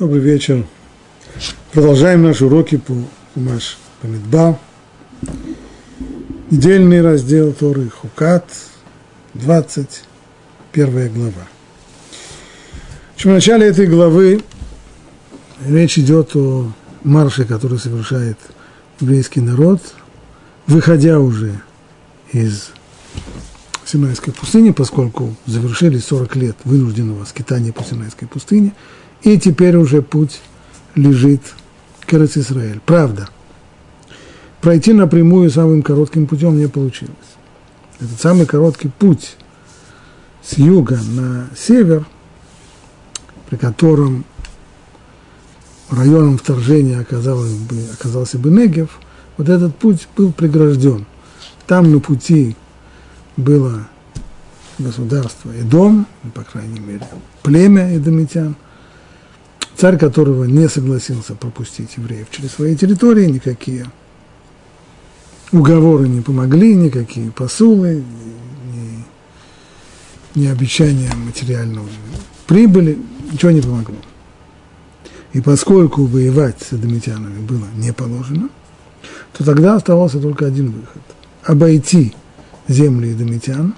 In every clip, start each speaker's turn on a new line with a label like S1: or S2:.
S1: Добрый вечер. Продолжаем наши уроки по Хумаш Памидба. Недельный раздел Торы Хукат, 21 глава. В начале этой главы речь идет о марше, который совершает еврейский народ, выходя уже из Синайской пустыни, поскольку завершили 40 лет вынужденного скитания по Синайской пустыне – и теперь уже путь лежит к Израиль. Правда, пройти напрямую самым коротким путем не получилось. Этот самый короткий путь с юга на север, при котором районом вторжения оказалось бы, оказался бы Негев, вот этот путь был прегражден. Там на пути было государство и дом, по крайней мере, племя эдомитян – царь которого не согласился пропустить евреев через свои территории, никакие уговоры не помогли, никакие посулы, ни, ни обещания материального прибыли, ничего не помогло. И поскольку воевать с эдомитянами было не положено, то тогда оставался только один выход – обойти земли эдомитян.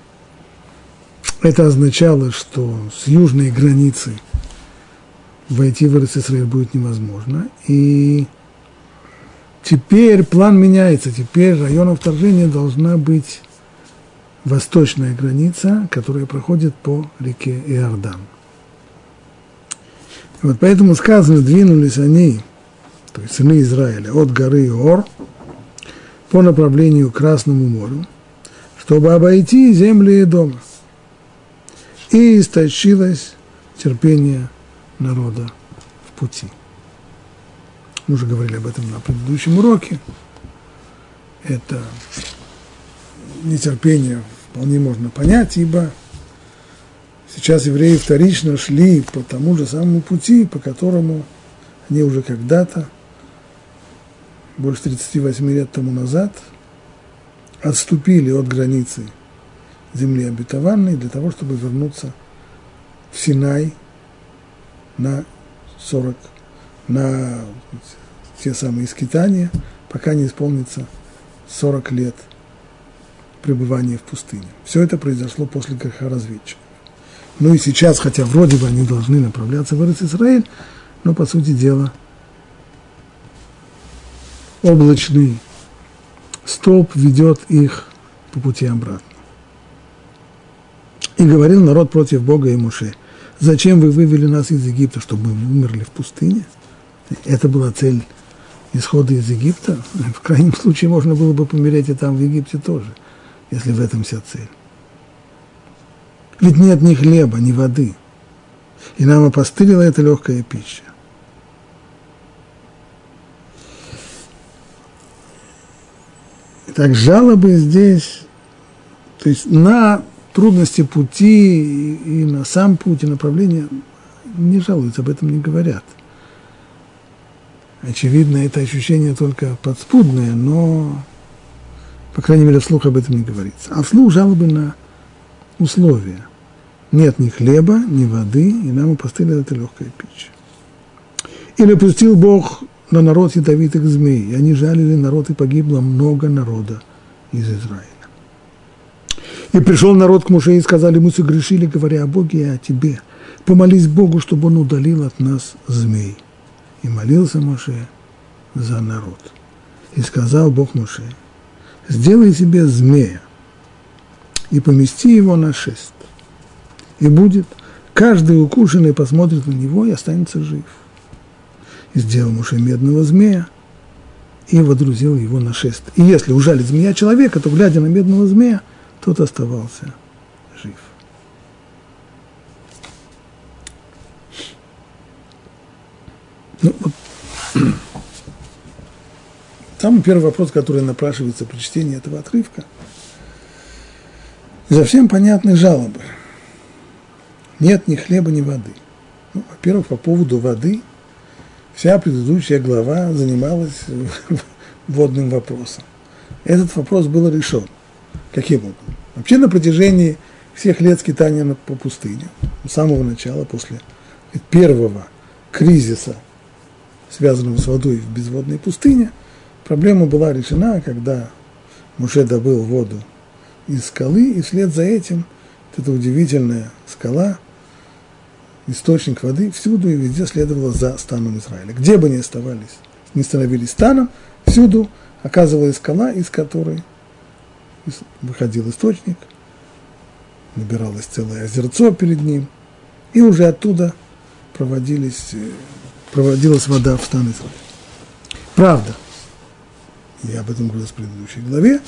S1: Это означало, что с южной границы – войти в Израиль будет невозможно. И теперь план меняется. Теперь районом вторжения должна быть восточная граница, которая проходит по реке Иордан. вот поэтому сказано, двинулись они, то есть сыны Израиля, от горы Ор по направлению к Красному морю, чтобы обойти земли дома. И истощилось терпение народа в пути. Мы уже говорили об этом на предыдущем уроке. Это нетерпение вполне можно понять, ибо сейчас евреи вторично шли по тому же самому пути, по которому они уже когда-то, больше 38 лет тому назад, отступили от границы земли обетованной для того, чтобы вернуться в Синай на 40, на те самые скитания, пока не исполнится 40 лет пребывания в пустыне. Все это произошло после греха разведчиков. Ну и сейчас, хотя вроде бы они должны направляться в Израиль, но по сути дела облачный столб ведет их по пути обратно. И говорил народ против Бога и Муше – Зачем вы вывели нас из Египта, чтобы мы умерли в пустыне? Это была цель исхода из Египта. В крайнем случае можно было бы помереть и там, в Египте тоже, если в этом вся цель. Ведь нет ни хлеба, ни воды. И нам опостылила эта легкая пища. Так жалобы здесь, то есть на трудности пути и на сам путь, и направление не жалуются, об этом не говорят. Очевидно, это ощущение только подспудное, но, по крайней мере, вслух об этом не говорится. А вслух жалобы на условия. Нет ни хлеба, ни воды, и нам постыли это легкая пища. И напустил Бог на народ ядовитых змей, и они жалили народ, и погибло много народа из Израиля. И пришел народ к Муше и сказали, мы согрешили, говоря о Боге и о тебе. Помолись Богу, чтобы он удалил от нас змей. И молился Муше за народ. И сказал Бог Муше, сделай себе змея и помести его на шест. И будет, каждый укушенный посмотрит на него и останется жив. И сделал Муше медного змея и водрузил его на шест. И если ужалит змея человека, то, глядя на медного змея, тот оставался жив. Ну, вот. Самый первый вопрос, который напрашивается при чтении этого отрывка, совсем понятны жалобы. Нет ни хлеба, ни воды. Ну, во-первых, по поводу воды вся предыдущая глава занималась водным вопросом. Этот вопрос был решен. Каким образом? Вообще на протяжении всех лет скитания по пустыне, с самого начала, после первого кризиса, связанного с водой в безводной пустыне, проблема была решена, когда Муше добыл воду из скалы, и вслед за этим вот эта удивительная скала, источник воды, всюду и везде следовала за станом Израиля. Где бы ни оставались, не становились станом, всюду оказывалась скала, из которой выходил источник, набиралось целое озерцо перед ним, и уже оттуда проводились, э, проводилась вода в стан Израиля. Правда, я об этом говорил в предыдущей главе,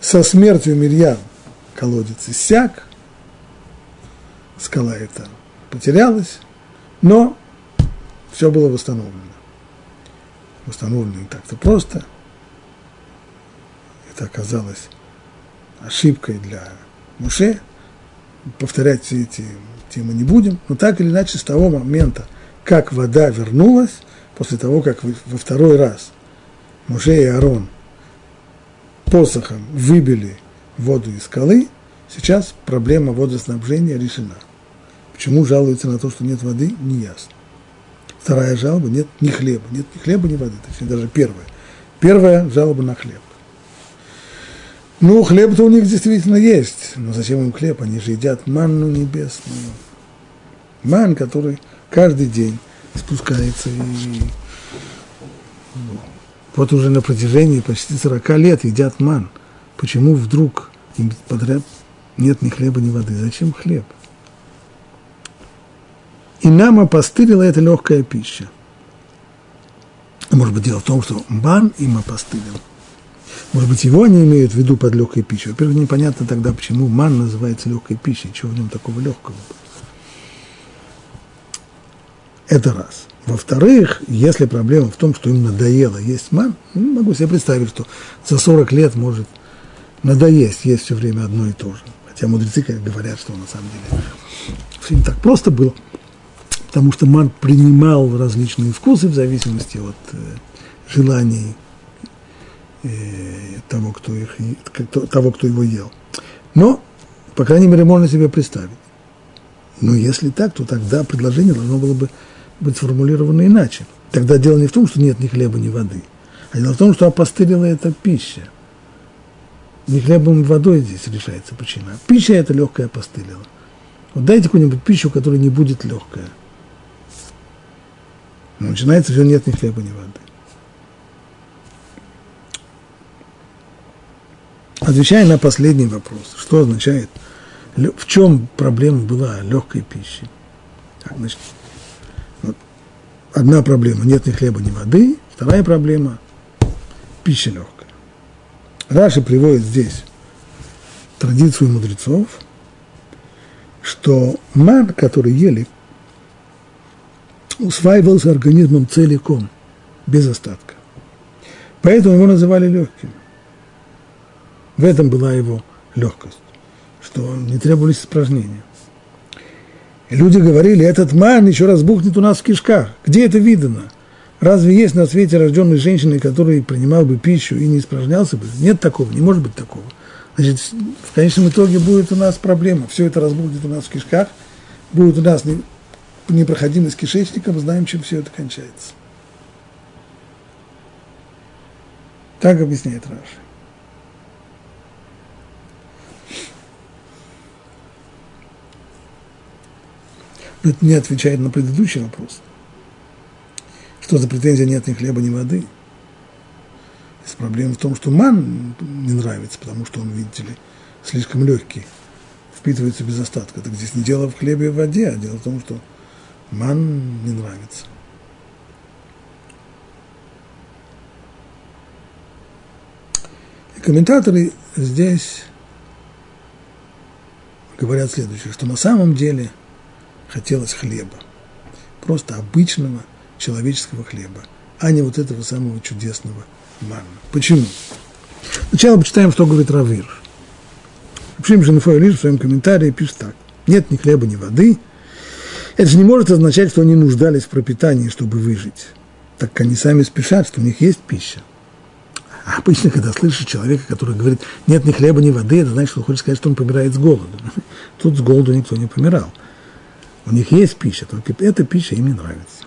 S1: со смертью Мирьям колодец иссяк, скала эта потерялась, но все было восстановлено. Восстановлено не так-то просто. Это оказалось ошибкой для Муше. Повторять все эти темы не будем, но так или иначе с того момента, как вода вернулась, после того, как во второй раз Муше и Арон посохом выбили воду из скалы, сейчас проблема водоснабжения решена. Почему жалуются на то, что нет воды, не ясно. Вторая жалоба – нет ни хлеба. Нет ни хлеба, ни воды. Точнее, даже первая. Первая жалоба на хлеб. Ну, хлеб-то у них действительно есть. Но зачем им хлеб? Они же едят манну небесную. Ман, который каждый день спускается и вот уже на протяжении почти 40 лет едят ман. Почему вдруг им подряд нет ни хлеба, ни воды? Зачем хлеб? И нам опостылила эта легкая пища. Может быть, дело в том, что ман им опостылил. Может быть, его они имеют в виду под легкой пищей. Во-первых, непонятно тогда, почему ман называется легкой пищей, чего в нем такого легкого. Это раз. Во-вторых, если проблема в том, что им надоело есть ман, ну, могу себе представить, что за 40 лет может надоесть есть все время одно и то же. Хотя мудрецы говорят, что на самом деле все не так просто было, потому что ман принимал различные вкусы в зависимости от э, желаний того, кто их, того, кто его ел. Но, по крайней мере, можно себе представить. Но если так, то тогда предложение должно было бы быть сформулировано иначе. Тогда дело не в том, что нет ни хлеба, ни воды, а дело в том, что опостылила эта пища. Не хлебом и водой здесь решается причина. Пища это легкая опостылила. Вот дайте какую-нибудь пищу, которая не будет легкая. Но начинается все нет ни хлеба, ни воды. Отвечая на последний вопрос, что означает, в чем проблема была легкой пищи? Так, значит, одна проблема – нет ни хлеба, ни воды. Вторая проблема – пища легкая. Раши приводит здесь традицию мудрецов, что ман, который ели, усваивался организмом целиком, без остатка. Поэтому его называли легким. В этом была его легкость, что не требовались испражнения. И люди говорили, этот ман еще раз бухнет у нас в кишках. Где это видано? Разве есть на свете рожденные женщины, которые принимал бы пищу и не испражнялся бы? Нет такого, не может быть такого. Значит, в конечном итоге будет у нас проблема. Все это разбудит у нас в кишках, будет у нас непроходимость кишечника, мы знаем, чем все это кончается. Так объясняет Раши. Но это не отвечает на предыдущий вопрос. Что за претензия нет ни хлеба, ни воды? Есть проблема в том, что ман не нравится, потому что он, видите ли, слишком легкий, впитывается без остатка. Так здесь не дело в хлебе и в воде, а дело в том, что ман не нравится. И комментаторы здесь говорят следующее, что на самом деле – хотелось хлеба, просто обычного человеческого хлеба, а не вот этого самого чудесного манна. Почему? Сначала почитаем, что говорит Равир. Пшим Женефой Лиш в своем комментарии пишет так. Нет ни хлеба, ни воды. Это же не может означать, что они нуждались в пропитании, чтобы выжить. Так они сами спешат, что у них есть пища. А обычно, когда слышишь человека, который говорит, нет ни хлеба, ни воды, это значит, что он хочет сказать, что он помирает с голоду. Тут с голоду никто не помирал. У них есть пища, только эта пища им не нравится.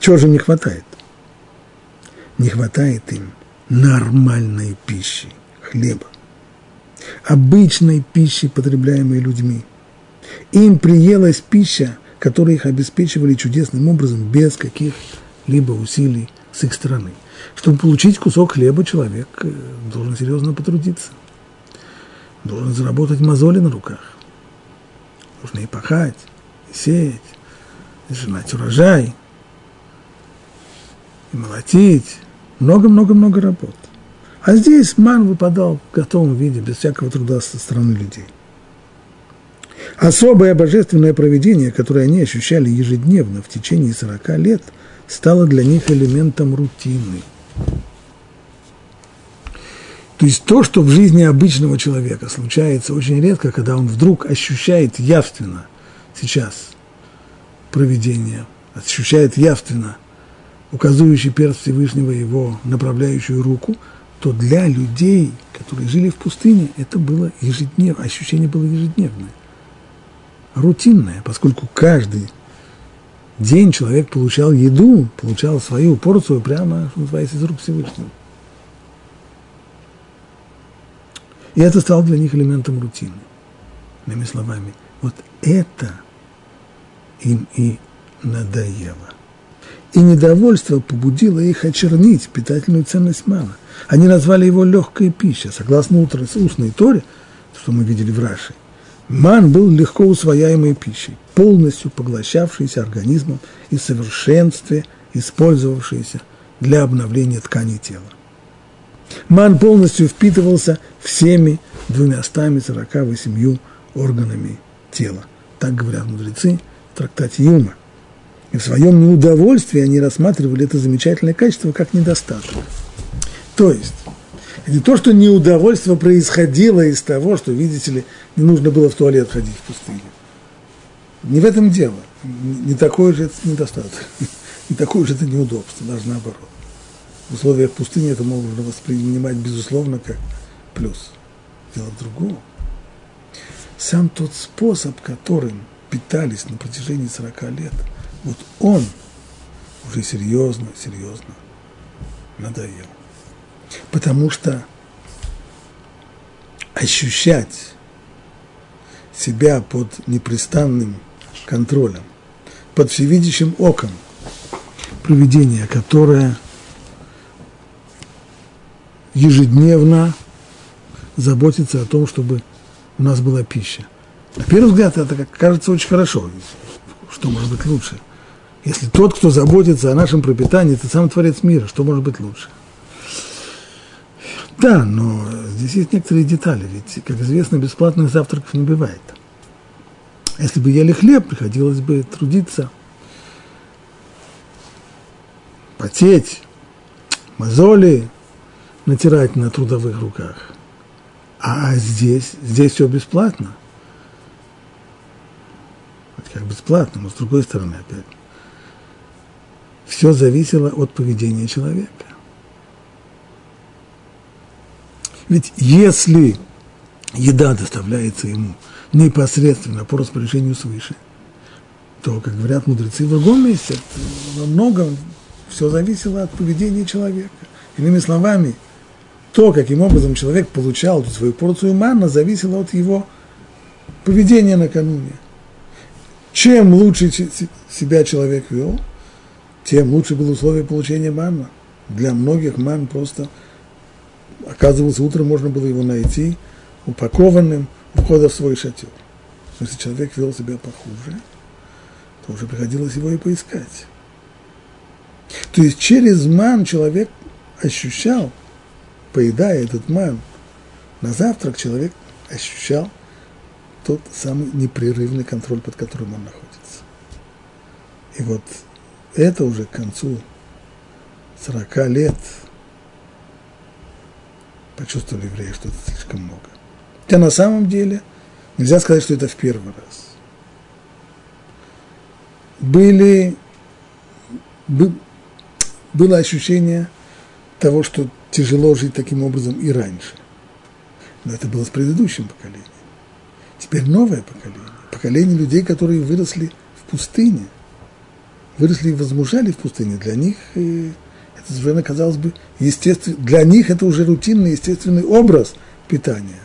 S1: Чего же не хватает? Не хватает им нормальной пищи, хлеба, обычной пищи, потребляемой людьми. Им приелась пища, которая их обеспечивали чудесным образом, без каких-либо усилий с их стороны. Чтобы получить кусок хлеба, человек э, должен серьезно потрудиться. Должен заработать мозоли на руках. Нужно и пахать, и сеять, и жинать урожай, и молотить. Много-много-много работ. А здесь ман выпадал в готовом виде, без всякого труда со стороны людей. Особое божественное проведение, которое они ощущали ежедневно в течение 40 лет, стало для них элементом рутины. То есть то, что в жизни обычного человека случается очень редко, когда он вдруг ощущает явственно сейчас проведение, ощущает явственно указывающий перст Всевышнего его направляющую руку, то для людей, которые жили в пустыне, это было ежедневное, ощущение было ежедневное, рутинное, поскольку каждый день человек получал еду, получал свою порцию прямо, что называется, из рук Всевышнего. И это стало для них элементом рутины. Иными словами, вот это им и надоело. И недовольство побудило их очернить питательную ценность мана. Они назвали его легкой пищей. Согласно устной торе, что мы видели в Раши, ман был легко усвояемой пищей, полностью поглощавшейся организмом и в совершенстве использовавшейся для обновления тканей тела. Ман полностью впитывался всеми двумястами сорока восемью органами тела. Так говорят мудрецы в трактате Юма. И в своем неудовольствии они рассматривали это замечательное качество как недостаток. То есть, не то, что неудовольствие происходило из того, что, видите ли, не нужно было в туалет ходить в пустыне. Не в этом дело. Не такой же это недостаток. Не такое же это неудобство, даже наоборот в условиях пустыни это можно воспринимать, безусловно, как плюс. Дело в другом. Сам тот способ, которым питались на протяжении 40 лет, вот он уже серьезно, серьезно надоел. Потому что ощущать себя под непрестанным контролем, под всевидящим оком проведения, которое – ежедневно заботиться о том, чтобы у нас была пища. На первый взгляд это кажется очень хорошо. Что может быть лучше? Если тот, кто заботится о нашем пропитании, это сам Творец мира, что может быть лучше? Да, но здесь есть некоторые детали, ведь, как известно, бесплатных завтраков не бывает. Если бы ели хлеб, приходилось бы трудиться, потеть, мозоли, натирать на трудовых руках. А здесь, здесь все бесплатно. Как бесплатно, но с другой стороны опять. Все зависело от поведения человека. Ведь если еда доставляется ему непосредственно по распоряжению свыше, то, как говорят мудрецы в другом месте, во многом все зависело от поведения человека. Иными словами, то, каким образом человек получал свою порцию манна, зависело от его поведения накануне. Чем лучше себя человек вел, тем лучше было условие получения манна. Для многих ман просто оказывался утром, можно было его найти упакованным у входа в свой шатер. Если человек вел себя похуже, то уже приходилось его и поискать. То есть через ман человек ощущал, поедая этот ман, на завтрак человек ощущал тот самый непрерывный контроль, под которым он находится. И вот это уже к концу 40 лет почувствовали евреи, что это слишком много. Хотя на самом деле нельзя сказать, что это в первый раз. Были, было ощущение того, что тяжело жить таким образом и раньше. Но это было с предыдущим поколением. Теперь новое поколение, поколение людей, которые выросли в пустыне, выросли и возмужали в пустыне. Для них э, это совершенно, казалось бы, естественно, для них это уже рутинный, естественный образ питания.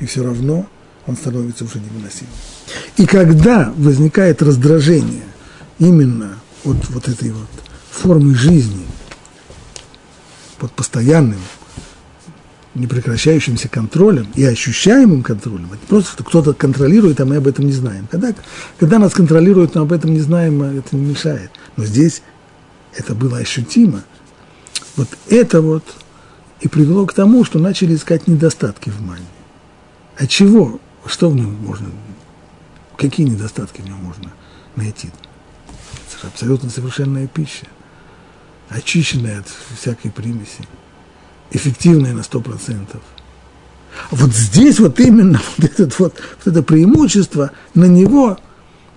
S1: И все равно он становится уже невыносимым. И когда возникает раздражение именно от вот этой вот формы жизни, под постоянным непрекращающимся контролем и ощущаемым контролем. Это просто что кто-то контролирует, а мы об этом не знаем. Когда, когда нас контролируют, но об этом не знаем, а это не мешает. Но здесь это было ощутимо. Вот это вот и привело к тому, что начали искать недостатки в мане. А чего? Что в нем можно? Какие недостатки в нем можно найти? Это абсолютно совершенная пища, очищенная от всякой примеси эффективное на 100%. Вот здесь вот именно вот, этот вот, вот это преимущество на него,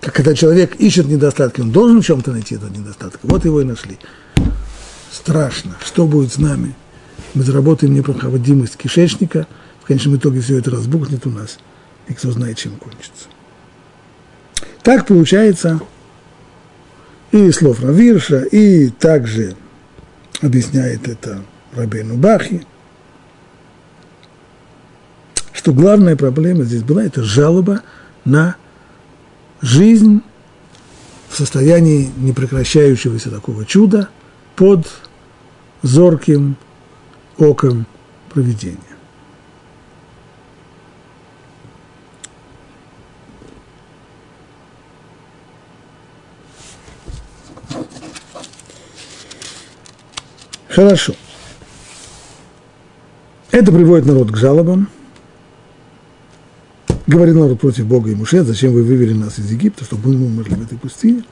S1: как когда человек ищет недостатки, он должен в чем-то найти этот недостаток. Вот его и нашли. Страшно. Что будет с нами? Мы заработаем непроходимость кишечника, в конечном итоге все это разбухнет у нас, и кто знает, чем кончится. Так получается и слов Равирша, и также объясняет это Рабейну Бахи, что главная проблема здесь была – это жалоба на жизнь в состоянии непрекращающегося такого чуда под зорким оком проведения. Хорошо. Это приводит народ к жалобам. Говорил народ против Бога и Муше, зачем вы вывели нас из Египта, чтобы мы умерли в этой пустыне.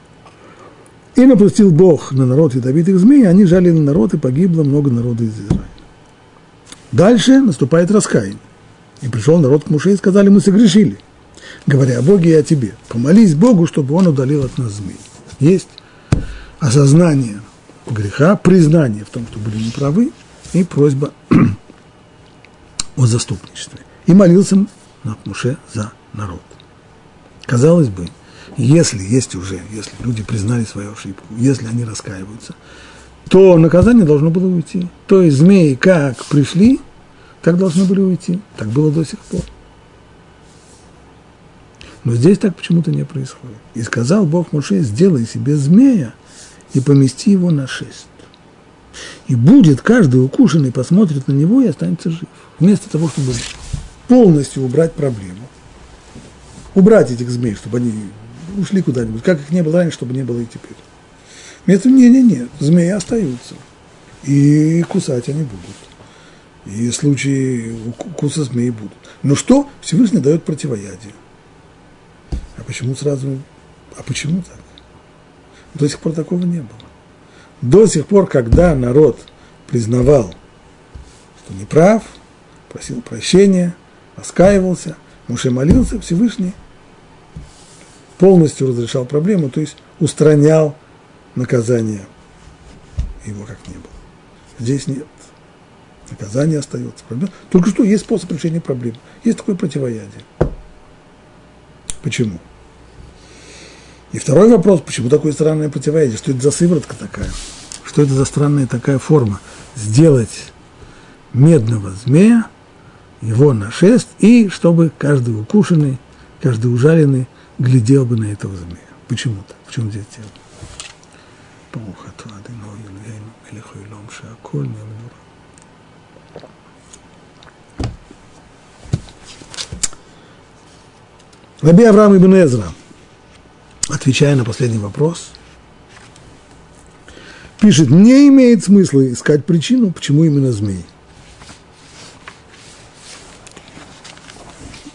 S1: И напустил Бог на народ ядовитых змей, они жали на народ, и погибло много народа из Израиля. Дальше наступает раскаяние. И пришел народ к Муше и сказали, мы согрешили, говоря о Боге и о тебе. Помолись Богу, чтобы он удалил от нас змей. Есть осознание греха, признание в том, что были неправы, и просьба о заступничестве. И молился Муше за народ. Казалось бы, если есть уже, если люди признали свою ошибку, если они раскаиваются, то наказание должно было уйти. То есть змеи как пришли, так должны были уйти. Так было до сих пор. Но здесь так почему-то не происходит. И сказал Бог Муше, сделай себе змея и помести его на шесть. И будет каждый укушенный, посмотрит на него и останется жив. Вместо того, чтобы полностью убрать проблему, убрать этих змей, чтобы они ушли куда-нибудь, как их не было раньше, чтобы не было и теперь. Вместо не, не, нет, змеи остаются. И кусать они будут. И случаи укуса змей будут. Но что? Всевышний дает противоядие. А почему сразу? А почему так? До сих пор такого не было. До сих пор, когда народ признавал, что не прав, просил прощения, раскаивался, Муше молился, Всевышний полностью разрешал проблему, то есть устранял наказание его как не было. Здесь нет. Наказание остается. Проблема. Только что есть способ решения проблем. Есть такое противоядие. Почему? И второй вопрос, почему такое странное противоядие? Что это за сыворотка такая? Что это за странная такая форма? Сделать медного змея, его на шест, и чтобы каждый укушенный, каждый ужаленный глядел бы на этого змея. Почему так? В чем здесь дело? Раби Авраам ибн Эзра, отвечая на последний вопрос, пишет, не имеет смысла искать причину, почему именно змей.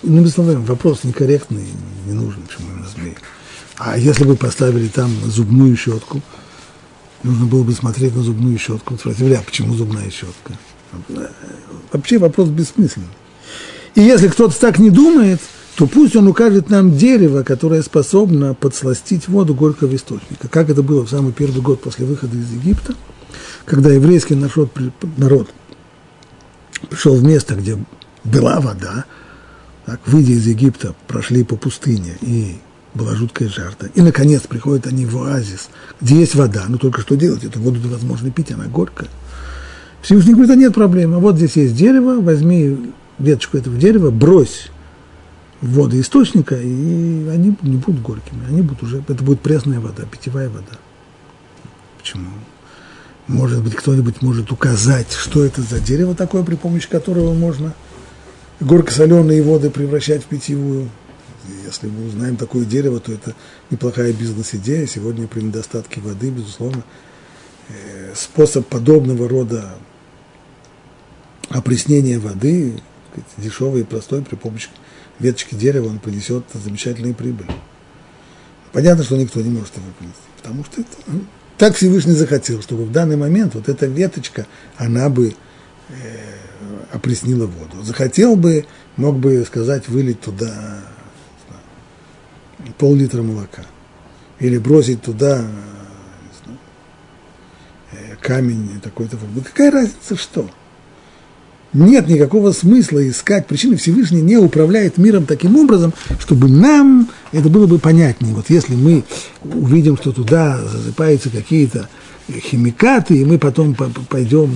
S1: Ну, словами, вопрос некорректный, не нужен, почему именно змей. А если бы поставили там зубную щетку, нужно было бы смотреть на зубную щетку, спросили, а почему зубная щетка? Вообще вопрос бессмысленный. И если кто-то так не думает, то пусть он укажет нам дерево, которое способно подсластить воду горького источника. Как это было в самый первый год после выхода из Египта, когда еврейский народ, народ пришел в место, где была вода, так, выйдя из Египта, прошли по пустыне, и была жуткая жажда. И, наконец, приходят они в оазис, где есть вода. Ну, только что делать? Эту воду невозможно пить, она горькая. Всевышний говорит, да нет проблем. А вот здесь есть дерево, возьми веточку этого дерева, брось воды источника, и они не будут горькими. Они будут уже, это будет пресная вода, питьевая вода. Почему? Может быть, кто-нибудь может указать, что это за дерево такое, при помощи которого можно горько-соленые воды превращать в питьевую. Если мы узнаем такое дерево, то это неплохая бизнес-идея. Сегодня при недостатке воды, безусловно, э, способ подобного рода опреснения воды, дешевый и простой, при помощи веточки дерева, он принесет замечательные прибыли. Понятно, что никто не может его принести, потому что это, ну, так Всевышний захотел, чтобы в данный момент вот эта веточка, она бы э, опреснила воду. Захотел бы, мог бы сказать, вылить туда пол-литра молока. Или бросить туда знаю, э, камень такой-то. Какая разница, что? Нет никакого смысла искать причины. Всевышний не управляет миром таким образом, чтобы нам это было бы понятнее. Вот если мы увидим, что туда засыпаются какие-то химикаты, и мы потом пойдем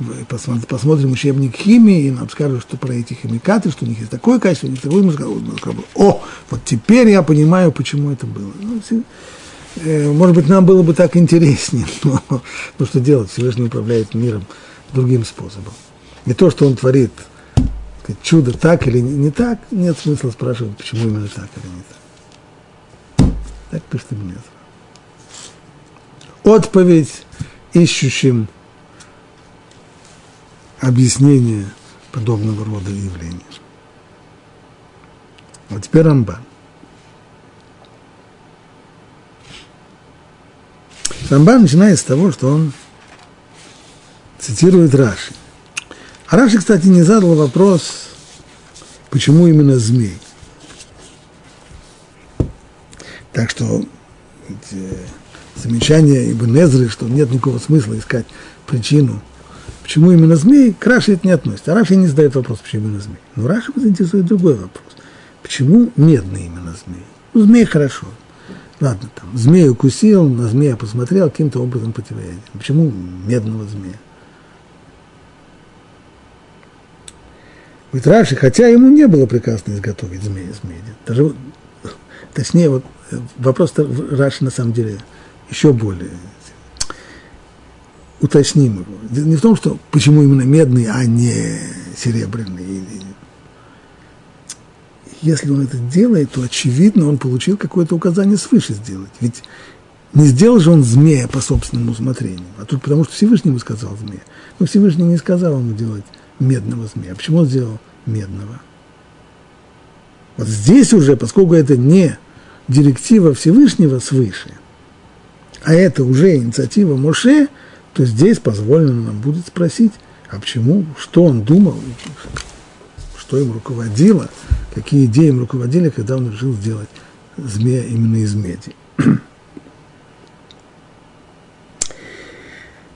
S1: э, посмотрим учебник химии, и нам скажут, что про эти химикаты, что у них есть такое качество, у них такое, мы скажем, о, вот теперь я понимаю, почему это было. Ну, э, может быть, нам было бы так интереснее, но, но что делать, Всевышний управляет миром другим способом. Не то, что он творит чудо так или не, так, нет смысла спрашивать, почему именно так или не так. Так пишет Ibn Отповедь ищущим объяснение подобного рода явлений. Вот теперь Рамбан. Рамбан начинает с того, что он цитирует Раши. А Раши, кстати, не задал вопрос, почему именно змей. Так что замечание Ибн Эзры, что нет никакого смысла искать причину – Почему именно змей, к Раши это не относится. А Раши не задает вопрос, почему именно змей. Но Раши заинтересует другой вопрос. Почему медный именно змей? Ну, змей хорошо. Ладно, там, змею укусил, на змея посмотрел, каким-то образом противоядие. Почему медного змея? Говорит, Раши, хотя ему не было приказано изготовить змея из меди. Даже, точнее, вот вопрос Раши на самом деле еще более уточним его. Не в том, что почему именно медный, а не серебряный. Если он это делает, то очевидно, он получил какое-то указание свыше сделать. Ведь не сделал же он змея по собственному усмотрению, а только потому, что Всевышний ему сказал змея. Но Всевышний не сказал ему делать медного змея. Почему он сделал медного? Вот здесь уже, поскольку это не директива Всевышнего свыше, а это уже инициатива Моше, то здесь позволено нам будет спросить, а почему, что он думал, что им руководило, какие идеи им руководили, когда он решил сделать змея именно из меди.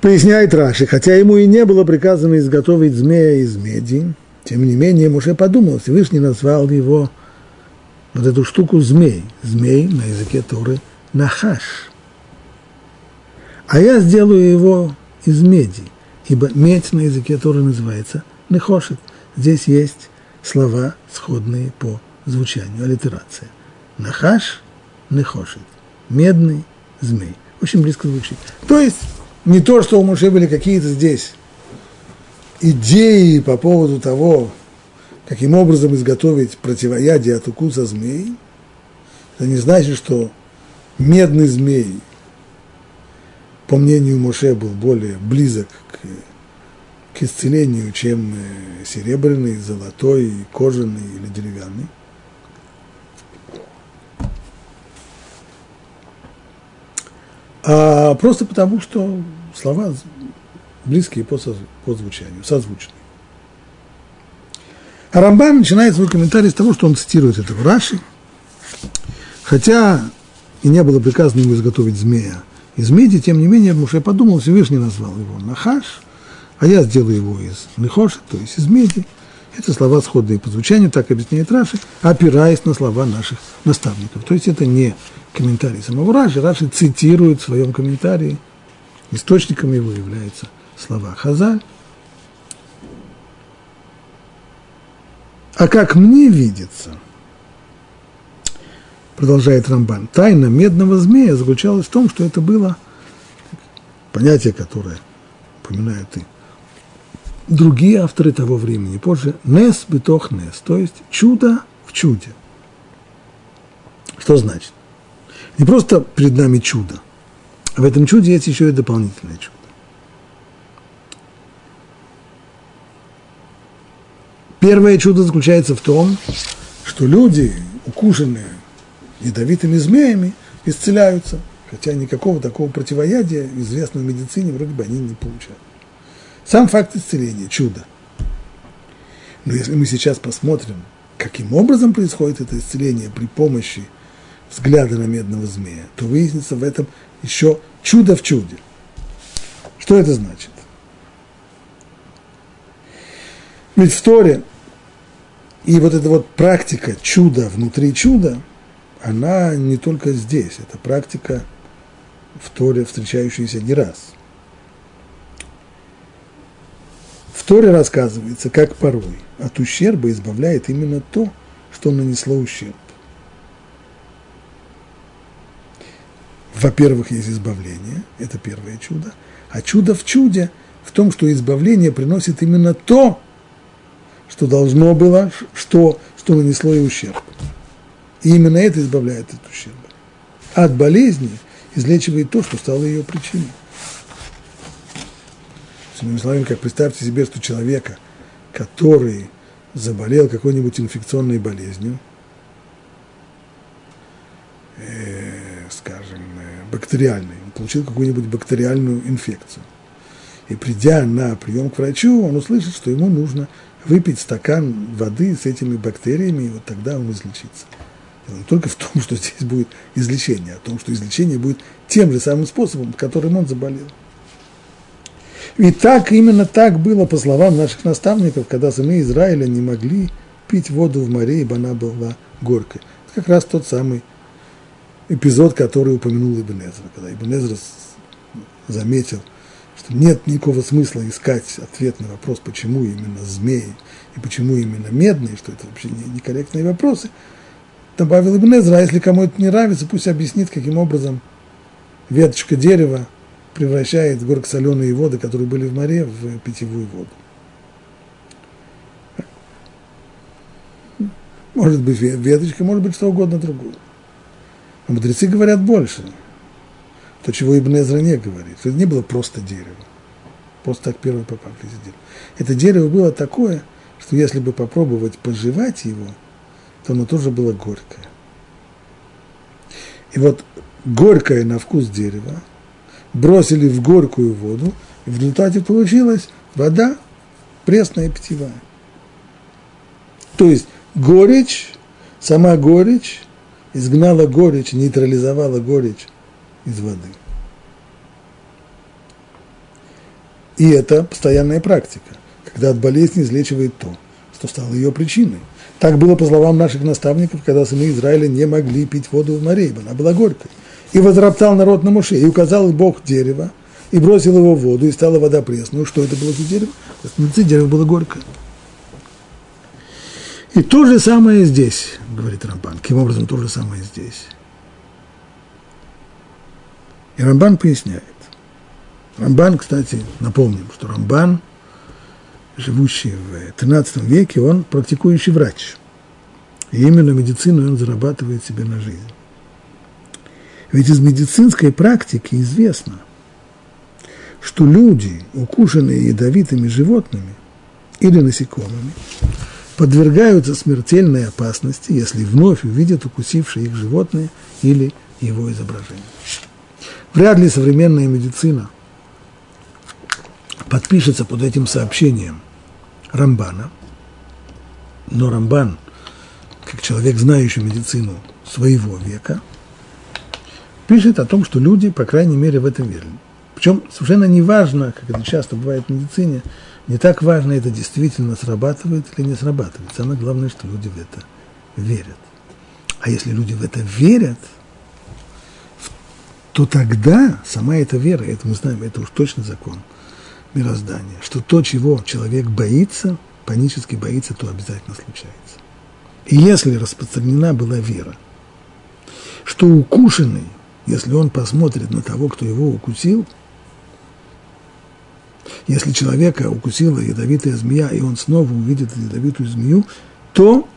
S1: Поясняет Раши, хотя ему и не было приказано изготовить змея из меди, тем не менее Муше подумал, Всевышний назвал его вот эту штуку змей. Змей на языке Торы – нахаш – а я сделаю его из меди, ибо медь на языке Торы называется нехошет. Здесь есть слова, сходные по звучанию, аллитерация. Нахаш, нехошет. Медный змей. Очень близко звучит. То есть, не то, что у Моше были какие-то здесь идеи по поводу того, каким образом изготовить противоядие от укуса змей, это не значит, что медный змей по мнению Моше, был более близок к, к исцелению, чем э, серебряный, золотой, кожаный или деревянный. А просто потому, что слова близкие по, по звучанию, созвучные. А Рамбан начинает свой комментарий с того, что он цитирует это в Раши, хотя и не было приказано ему изготовить змея из меди, тем не менее, Муше подумал, Всевышний назвал его Нахаш, а я сделаю его из Нехоша, то есть из меди, Это слова сходные по звучанию, так объясняет Раши, опираясь на слова наших наставников. То есть это не комментарий самого Раши, Раши цитирует в своем комментарии, источником его являются слова Хазаль. А как мне видится, продолжает Рамбан, тайна медного змея заключалась в том, что это было понятие, которое упоминают и другие авторы того времени, позже, «нес битох нес», то есть чудо в чуде. Что значит? Не просто перед нами чудо, в этом чуде есть еще и дополнительное чудо. Первое чудо заключается в том, что люди, укушенные ядовитыми змеями, исцеляются, хотя никакого такого противоядия известного медицине вроде бы они не получают. Сам факт исцеления – чудо. Но если мы сейчас посмотрим, каким образом происходит это исцеление при помощи взгляда на медного змея, то выяснится в этом еще чудо в чуде. Что это значит? Ведь в Торе и вот эта вот практика чуда внутри чуда, она не только здесь, это практика в Торе, встречающаяся не раз – Торе рассказывается, как порой от ущерба избавляет именно то, что нанесло ущерб. Во-первых, есть избавление, это первое чудо, а чудо в чуде в том, что избавление приносит именно то, что должно было, что, что нанесло и ущерб. И именно это избавляет от ущерба. От болезни излечивает то, что стало ее причиной. Иными словами, как представьте себе, что человека, который заболел какой-нибудь инфекционной болезнью, э, скажем, бактериальной, он получил какую-нибудь бактериальную инфекцию. И придя на прием к врачу, он услышит, что ему нужно выпить стакан воды с этими бактериями, и вот тогда он излечится. Дело не только в том, что здесь будет излечение, а в том, что излечение будет тем же самым способом, которым он заболел. И так, именно так было, по словам наших наставников, когда сыны Израиля не могли пить воду в море, ибо она была горькой. Это как раз тот самый эпизод, который упомянул Ибн Эзра, когда Ибн Эзра заметил, что нет никакого смысла искать ответ на вопрос, почему именно змеи и почему именно медные, что это вообще некорректные вопросы, добавил Ибн Эзра, а если кому это не нравится, пусть объяснит, каким образом веточка дерева превращает горько-соленые воды, которые были в море, в питьевую воду. Может быть веточка, может быть что угодно другое. Но мудрецы говорят больше. То, чего Ибн Эзра не говорит. Это не было просто дерево. Просто так первый попавшееся дерево. Это дерево было такое, что если бы попробовать пожевать его, то оно тоже было горькое. И вот горькое на вкус дерево бросили в горькую воду, и в результате получилась вода пресная питьевая. То есть горечь, сама горечь изгнала горечь, нейтрализовала горечь из воды. И это постоянная практика, когда от болезни излечивает то, что стало ее причиной. Так было по словам наших наставников, когда сыны Израиля не могли пить воду в море, ибо она была горькой. И возроптал народ на Муше, и указал Бог дерево, и бросил его в воду, и стала вода пресной. Что это было за дерево? Внутри дерево было горькое. И то же самое здесь, говорит Рамбан. Каким образом то же самое здесь? И Рамбан поясняет. Рамбан, кстати, напомним, что Рамбан, живущий в 13 веке, он практикующий врач. И именно медицину он зарабатывает себе на жизнь. Ведь из медицинской практики известно, что люди, укушенные ядовитыми животными или насекомыми, подвергаются смертельной опасности, если вновь увидят укусившие их животное или его изображение. Вряд ли современная медицина подпишется под этим сообщением Рамбана, но Рамбан, как человек, знающий медицину своего века – пишет о том, что люди, по крайней мере, в это верили. Причем совершенно не важно, как это часто бывает в медицине, не так важно, это действительно срабатывает или не срабатывает. Самое главное, что люди в это верят. А если люди в это верят, то тогда сама эта вера, это мы знаем, это уж точно закон мироздания, что то, чего человек боится, панически боится, то обязательно случается. И если распространена была вера, что укушенный, если он посмотрит на того, кто его укусил – если человека укусила ядовитая змея, и он снова увидит ядовитую змею, то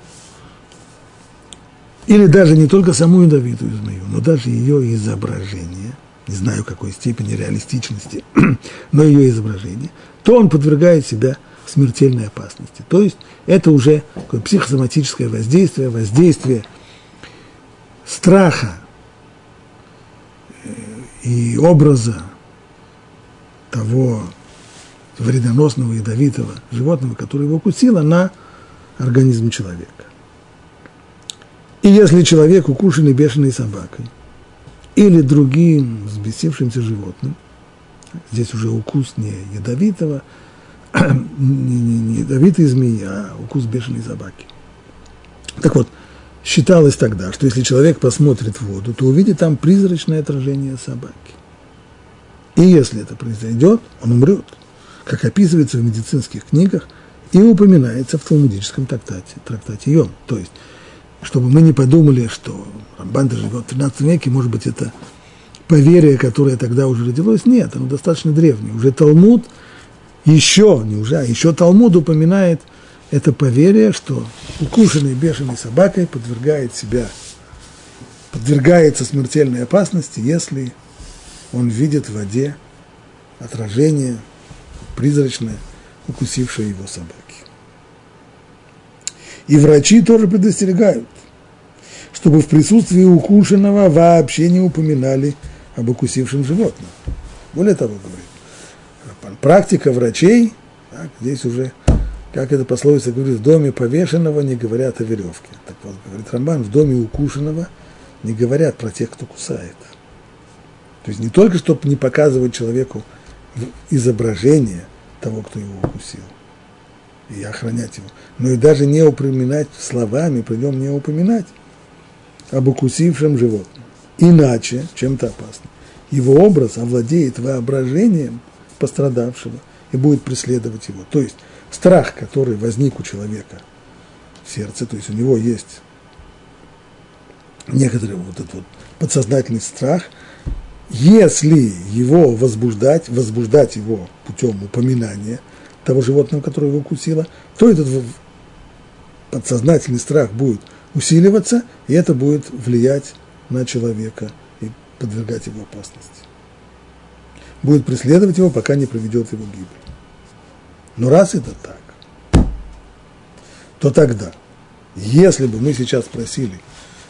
S1: или даже не только саму ядовитую змею, но даже ее изображение, не знаю какой степени реалистичности, но ее изображение, то он подвергает себя смертельной опасности. То есть это уже такое психосоматическое воздействие, воздействие страха э, и образа того вредоносного, ядовитого животного, которое его укусило, на организм человека. И если человек укушенный бешеной собакой или другим взбесившимся животным, здесь уже укус не ядовитого, не, не, не ядовитой змеи, а укус бешеной собаки. Так вот, считалось тогда, что если человек посмотрит в воду, то увидит там призрачное отражение собаки. И если это произойдет, он умрет как описывается в медицинских книгах и упоминается в талмудическом трактате, трактате Йом. То есть, чтобы мы не подумали, что Рамбан живет в 13 веке, может быть, это поверие, которое тогда уже родилось. Нет, оно достаточно древнее. Уже Талмуд, еще, не уже, а еще Талмуд упоминает это поверие, что укушенный бешеной собакой подвергает себя, подвергается смертельной опасности, если он видит в воде отражение призрачная, укусившая его собаки. И врачи тоже предостерегают, чтобы в присутствии укушенного вообще не упоминали об укусившем животном. Более того, говорит, практика врачей, так, здесь уже, как это пословица говорит, в доме повешенного не говорят о веревке. Так вот, говорит Рамбан, в доме укушенного не говорят про тех, кто кусает. То есть не только, чтобы не показывать человеку изображение того, кто его укусил, и охранять его, но и даже не упоминать словами, при нем не упоминать об укусившем животном. Иначе, чем-то опасно. Его образ овладеет воображением пострадавшего и будет преследовать его. То есть страх, который возник у человека в сердце, то есть у него есть некоторый вот этот вот подсознательный страх – если его возбуждать, возбуждать его путем упоминания того животного, которое его укусило, то этот подсознательный страх будет усиливаться, и это будет влиять на человека и подвергать его опасности. Будет преследовать его, пока не приведет его гибель. Но раз это так, то тогда, если бы мы сейчас спросили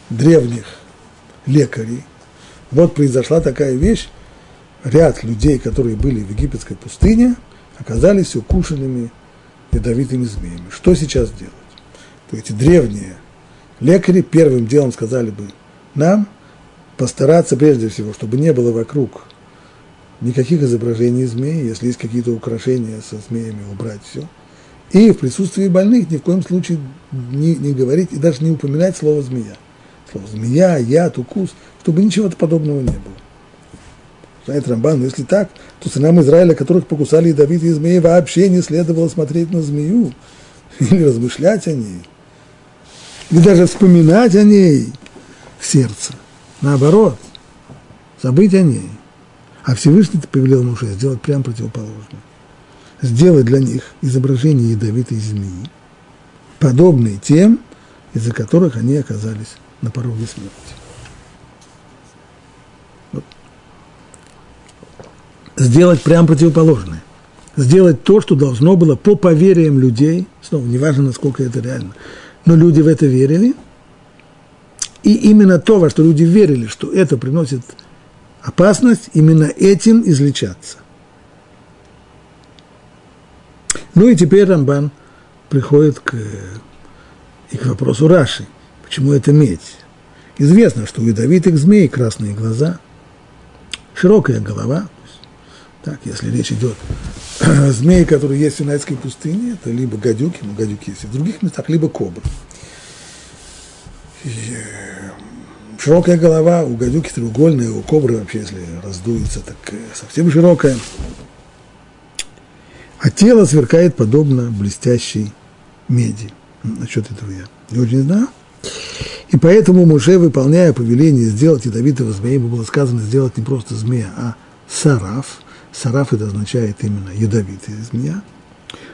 S1: древних лекарей, вот произошла такая вещь, ряд людей, которые были в египетской пустыне, оказались укушенными ядовитыми змеями. Что сейчас делать? То эти древние лекари первым делом сказали бы нам постараться прежде всего, чтобы не было вокруг никаких изображений змей, если есть какие-то украшения со змеями, убрать все. И в присутствии больных ни в коем случае не, не говорить и даже не упоминать слово «змея». «Змея», «яд», «укус», чтобы ничего подобного не было. Знает Рамбан, но если так, то сынам Израиля, которых покусали ядовитые змеи, вообще не следовало смотреть на змею или размышлять о ней, или даже вспоминать о ней в сердце. Наоборот, забыть о ней. А Всевышний повелел Муше сделать прямо противоположное. Сделать для них изображение ядовитой змеи, подобные тем, из-за которых они оказались на пороге смерти. сделать прям противоположное. Сделать то, что должно было по повериям людей, снова, неважно, насколько это реально, но люди в это верили, и именно то, во что люди верили, что это приносит опасность, именно этим излечаться. Ну и теперь Рамбан приходит к, и к вопросу Раши. Почему это медь? Известно, что у ядовитых змей красные глаза, широкая голова, Так, если речь идет о змее, которые есть в Синайской пустыне, это либо гадюки, ну гадюки есть и в других местах, либо кобры. И, э, широкая голова, у гадюки треугольная, у кобры вообще, если раздуется, так э, совсем широкая. А тело сверкает подобно блестящей меди. Насчет этого я не очень знаю. И поэтому Муше, выполняя повеление сделать ядовитого змея, ему было сказано сделать не просто змея, а сараф. Сараф это означает именно ядовитая змея.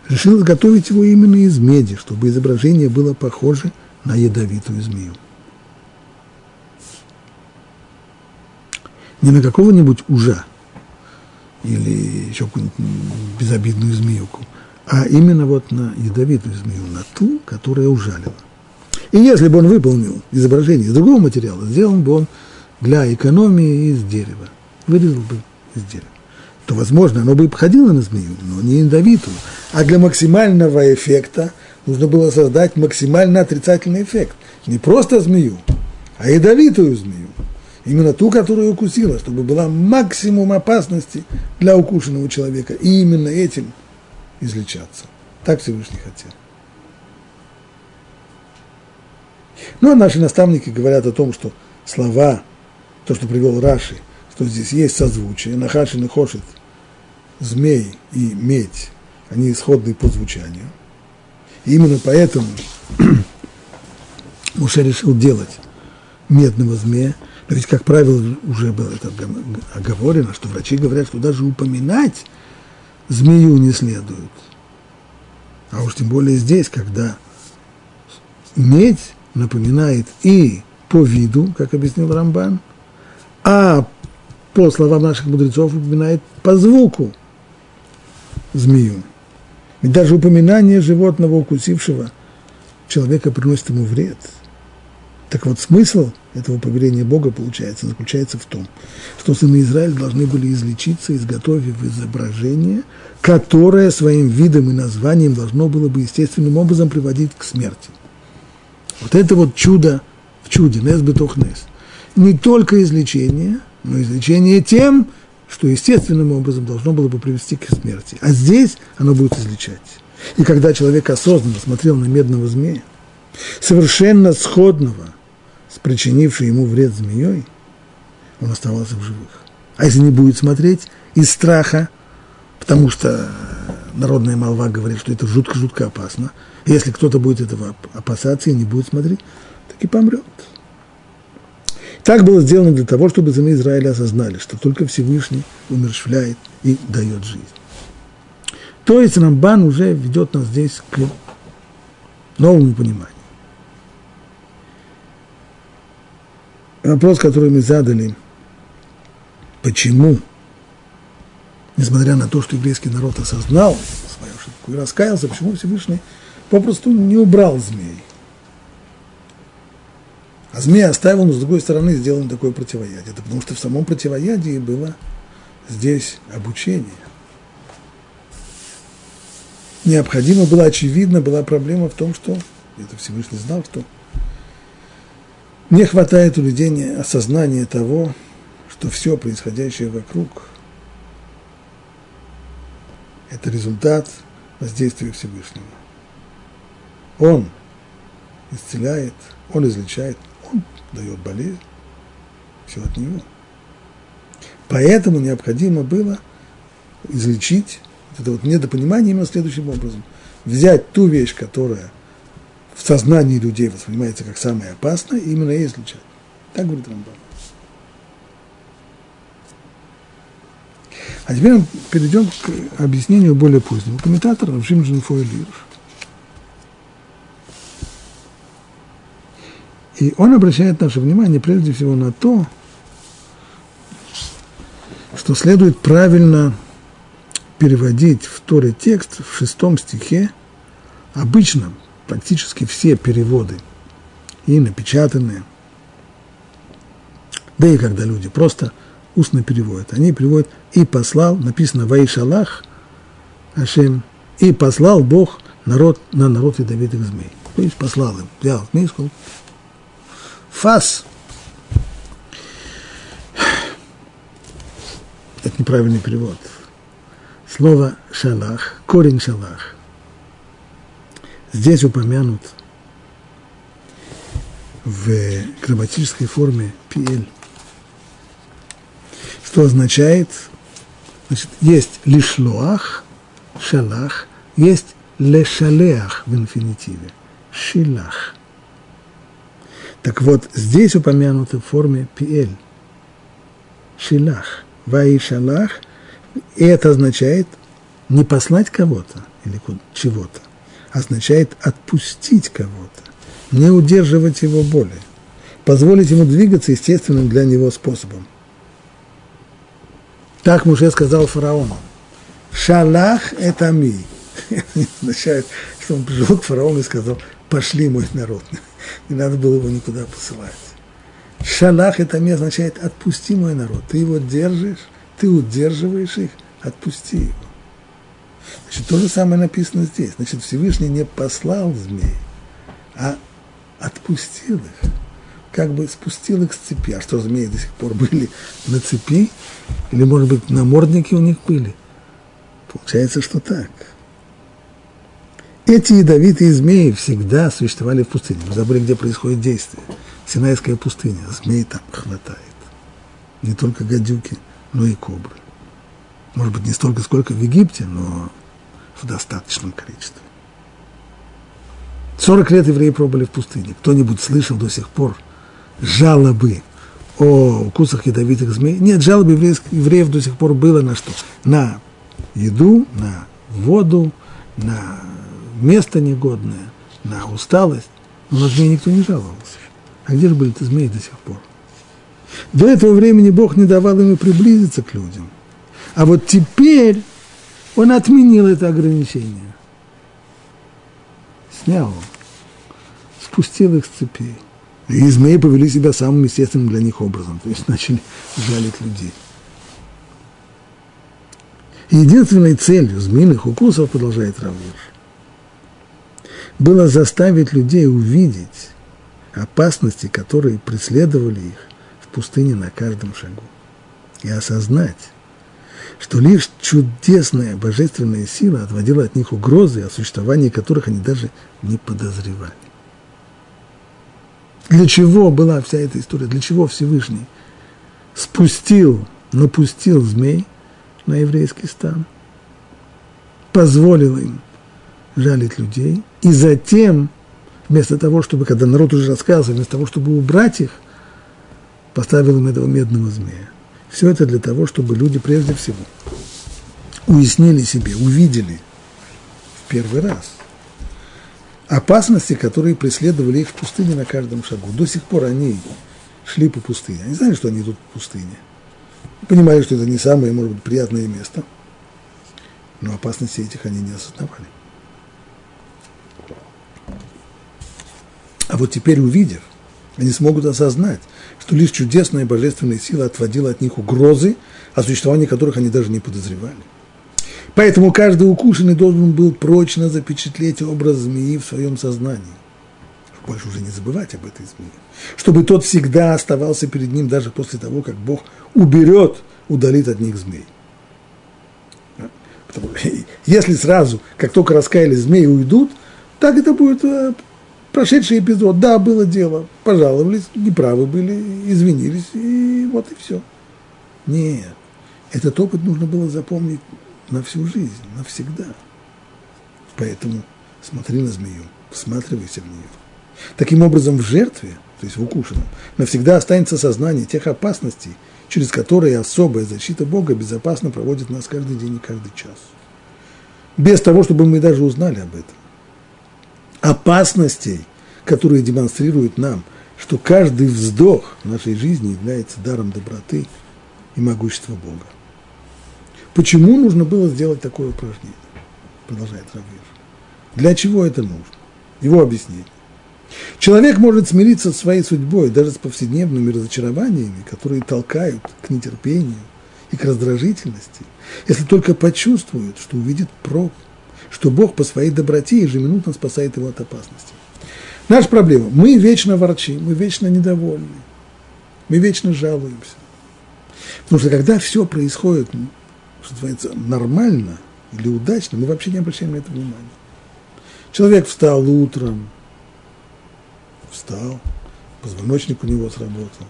S1: Решил изготовить его именно из меди, чтобы изображение было похоже на ядовитую змею. Не на какого-нибудь ужа или еще какую-нибудь безобидную змеюку, а именно вот на ядовитую змею, на ту, которая ужалила. И если бы он выполнил изображение из другого материала, сделал бы он для экономии из дерева, вырезал бы из дерева, то, возможно, оно бы походило на змею, но не ядовитую. А для максимального эффекта нужно было создать максимально отрицательный эффект. Не просто змею, а ядовитую змею. Именно ту, которую укусила, чтобы была максимум опасности для укушенного человека. И именно этим излечаться. Так Всевышний хотел. Ну, а наши наставники говорят о том, что слова, то, что привел Раши, что здесь есть созвучие, нахаши и нахошит, змей и медь, они исходные по звучанию. И именно поэтому Муше решил делать медного змея, но ведь, как правило, уже было это оговорено, что врачи говорят, что даже упоминать змею не следует. А уж тем более здесь, когда медь напоминает и по виду, как объяснил Рамбан, а по словам наших мудрецов упоминает по звуку змею. Ведь даже упоминание животного, укусившего человека, приносит ему вред. Так вот, смысл этого повеления Бога, получается, заключается в том, что сыны Израиля должны были излечиться, изготовив изображение, которое своим видом и названием должно было бы естественным образом приводить к смерти. Вот это вот чудо в чуде, нес бетух нес. Не только излечение, но излечение тем, что естественным образом должно было бы привести к смерти. А здесь оно будет излечать. И когда человек осознанно смотрел на медного змея, совершенно сходного с причинившей ему вред змеей, он оставался в живых. А если не будет смотреть из страха, потому что народная молва говорит, что это жутко-жутко опасно, если кто-то будет этого опасаться и не будет смотреть, так и помрет. Так было сделано для того, чтобы сыны Израиля осознали, что только Всевышний умерщвляет и дает жизнь. То есть Рамбан уже ведет нас здесь к новому пониманию. Вопрос, который мы задали, почему, несмотря на то, что еврейский народ осознал свою ошибку и раскаялся, почему Всевышний попросту не убрал змей. А змей оставил, но с другой стороны сделал такое противоядие. Это потому что в самом противоядии было здесь обучение. Необходимо было, очевидно, была проблема в том, что, это Всевышний знал, что не хватает у людей осознания того, что все происходящее вокруг – это результат воздействия Всевышнего. Он исцеляет, он излечает, он дает болезнь, все от него. Поэтому необходимо было излечить это вот недопонимание именно следующим образом. Взять ту вещь, которая в сознании людей воспринимается как самое опасное, и именно и излечать. Так говорит Рамбам. А теперь перейдем к объяснению более позднего. Комментатор Равшим Женфой Лирш. И он обращает наше внимание прежде всего на то, что следует правильно переводить в Торе текст в шестом стихе. Обычно практически все переводы, и напечатанные, да и когда люди просто устно переводят, они переводят «и послал», написано «Ваишалах Ашем», «и послал Бог народ на народ ядовитых змей». То есть послал им, взял змей сказал Фас. Это неправильный перевод. Слово шалах, корень шалах, здесь упомянут в грамматической форме пиэль, что означает, значит, есть лишлоах, шалах, есть лешалеах в инфинитиве, шилах. Так вот, здесь упомянуто в форме пиэль, шилах, ваи шалах, и это означает не послать кого-то или чего-то, означает отпустить кого-то, не удерживать его более, позволить ему двигаться естественным для него способом. Так Муше сказал фараону. Шалах – это ми. означает, что он пришел к фараону и сказал, пошли мой народ. Не надо было его никуда посылать. Шалах – это ми означает, отпусти мой народ. Ты его держишь, ты удерживаешь их, отпусти его. Значит, то же самое написано здесь. Значит, Всевышний не послал змей, а отпустил их, как бы спустил их с цепи. А что, змеи до сих пор были на цепи? Или, может быть, намордники у них были? Получается, что так. Эти ядовитые змеи всегда существовали в пустыне. Вы забыли, где происходит действие. Синайская пустыня. Змей там хватает. Не только гадюки, но и кобры. Может быть, не столько, сколько в Египте, но в достаточном количестве. 40 лет евреи пробыли в пустыне. Кто-нибудь слышал до сих пор жалобы о укусах ядовитых змей? Нет, жалобы евреев до сих пор было на что? На еду, на воду, на место негодное, на усталость. Но на змей никто не жаловался. А где же были эти змеи до сих пор? До этого времени Бог не давал им приблизиться к людям. А вот теперь он отменил это ограничение. Снял, спустил их с цепей. И змеи повели себя самым естественным для них образом, то есть начали жалить людей. Единственной целью змеиных укусов, продолжает Равлюш, было заставить людей увидеть опасности, которые преследовали их в пустыне на каждом шагу, и осознать, что лишь чудесная божественная сила отводила от них угрозы, о существовании которых они даже не подозревали. Для чего была вся эта история? Для чего Всевышний спустил, напустил змей на еврейский стан, позволил им жалить людей, и затем, вместо того, чтобы, когда народ уже рассказывал, вместо того, чтобы убрать их, поставил им этого медного змея. Все это для того, чтобы люди прежде всего уяснили себе, увидели в первый раз опасности, которые преследовали их в пустыне на каждом шагу. До сих пор они шли по пустыне. Они знали, что они идут по пустыне. Понимали, что это не самое, может быть, приятное место. Но опасности этих они не осознавали. А вот теперь, увидев, они смогут осознать, что лишь чудесная божественная сила отводила от них угрозы, о существовании которых они даже не подозревали. Поэтому каждый укушенный должен был прочно запечатлеть образ змеи в своем сознании. Больше уже не забывать об этой змее. Чтобы тот всегда оставался перед ним даже после того, как Бог уберет, удалит от них змей. Если сразу, как только раскаялись змеи, уйдут, так это будет э, прошедший эпизод, да, было дело, пожаловались, неправы были, извинились, и вот и все. Нет, этот опыт нужно было запомнить на всю жизнь, навсегда. Поэтому смотри на змею, всматривайся в нее. Таким образом, в жертве, то есть в укушенном, навсегда останется сознание тех опасностей, через которые особая защита Бога безопасно проводит нас каждый день и каждый час. Без того, чтобы мы даже узнали об этом опасностей, которые демонстрируют нам, что каждый вздох нашей жизни является даром доброты и могущества Бога. Почему нужно было сделать такое упражнение? Продолжает Равир. Для чего это нужно? Его объяснение. Человек может смириться со своей судьбой даже с повседневными разочарованиями, которые толкают к нетерпению и к раздражительности, если только почувствует, что увидит проб что Бог по своей доброте ежеминутно спасает его от опасности. Наша проблема – мы вечно ворчим, мы вечно недовольны, мы вечно жалуемся. Потому что когда все происходит что называется, нормально или удачно, мы вообще не обращаем на это внимания. Человек встал утром, встал, позвоночник у него сработал,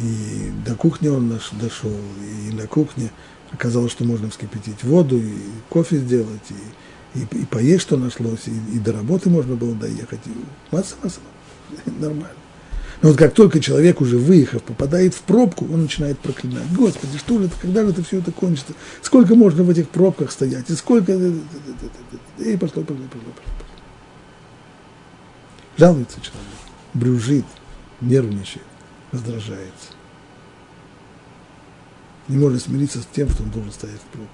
S1: и до кухни он наш, дошел, и на кухне оказалось, что можно вскипятить воду, и кофе сделать, и, и, и поесть, что нашлось, и, и до работы можно было доехать, и масса-масса, нормально. Но вот как только человек уже выехав, попадает в пробку, он начинает проклинать. Господи, что же это, когда же это все это кончится? Сколько можно в этих пробках стоять? И сколько... И пошло, пошло, пошло, пошло. Жалуется человек, брюжит, нервничает, раздражается. Не может смириться с тем, что он должен стоять в пробке.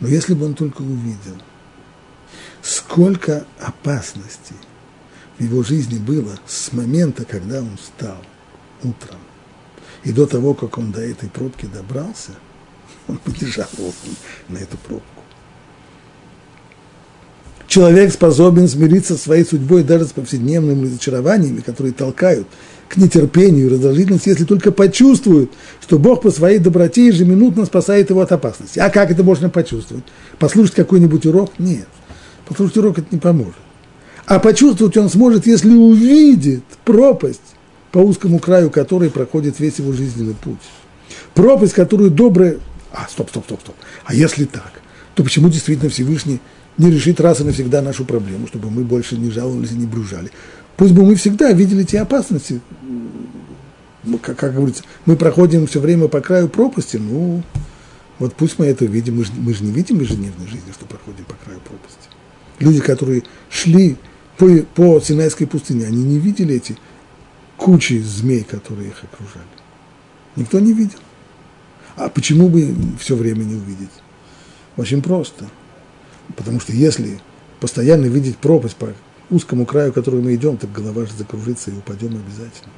S1: Но если бы он только увидел, сколько опасностей – в его жизни было с момента, когда он встал утром, и до того, как он до этой пробки добрался, он бы не жаловался на эту пробку. Человек способен смириться со своей судьбой даже с повседневными разочарованиями, которые толкают к нетерпению и раздражительности, если только почувствует, что Бог по своей доброте ежеминутно спасает его от опасности. А как это можно почувствовать? Послушать какой-нибудь урок? Нет. Послушать урок это не поможет. А почувствовать он сможет, если увидит пропасть, по узкому краю которой проходит весь его жизненный путь. Пропасть, которую добрая... А, стоп, стоп, стоп, стоп. А если так, то почему действительно Всевышний не решит раз и навсегда нашу проблему, чтобы мы больше не жаловались и не брюжали? Пусть бы мы всегда видели те опасности, как, как говорится, мы проходим все время по краю пропасти, ну, вот пусть мы это видим, мы же, мы же не видим ежедневной жизни, что проходим по краю пропасти. Люди, которые шли по, по Синайской пустыне, они не видели эти кучи змей, которые их окружали. Никто не видел. А почему бы все время не увидеть? Очень просто. Потому что если постоянно видеть пропасть по узкому краю, который мы идем, так голова же закружится и упадем обязательно.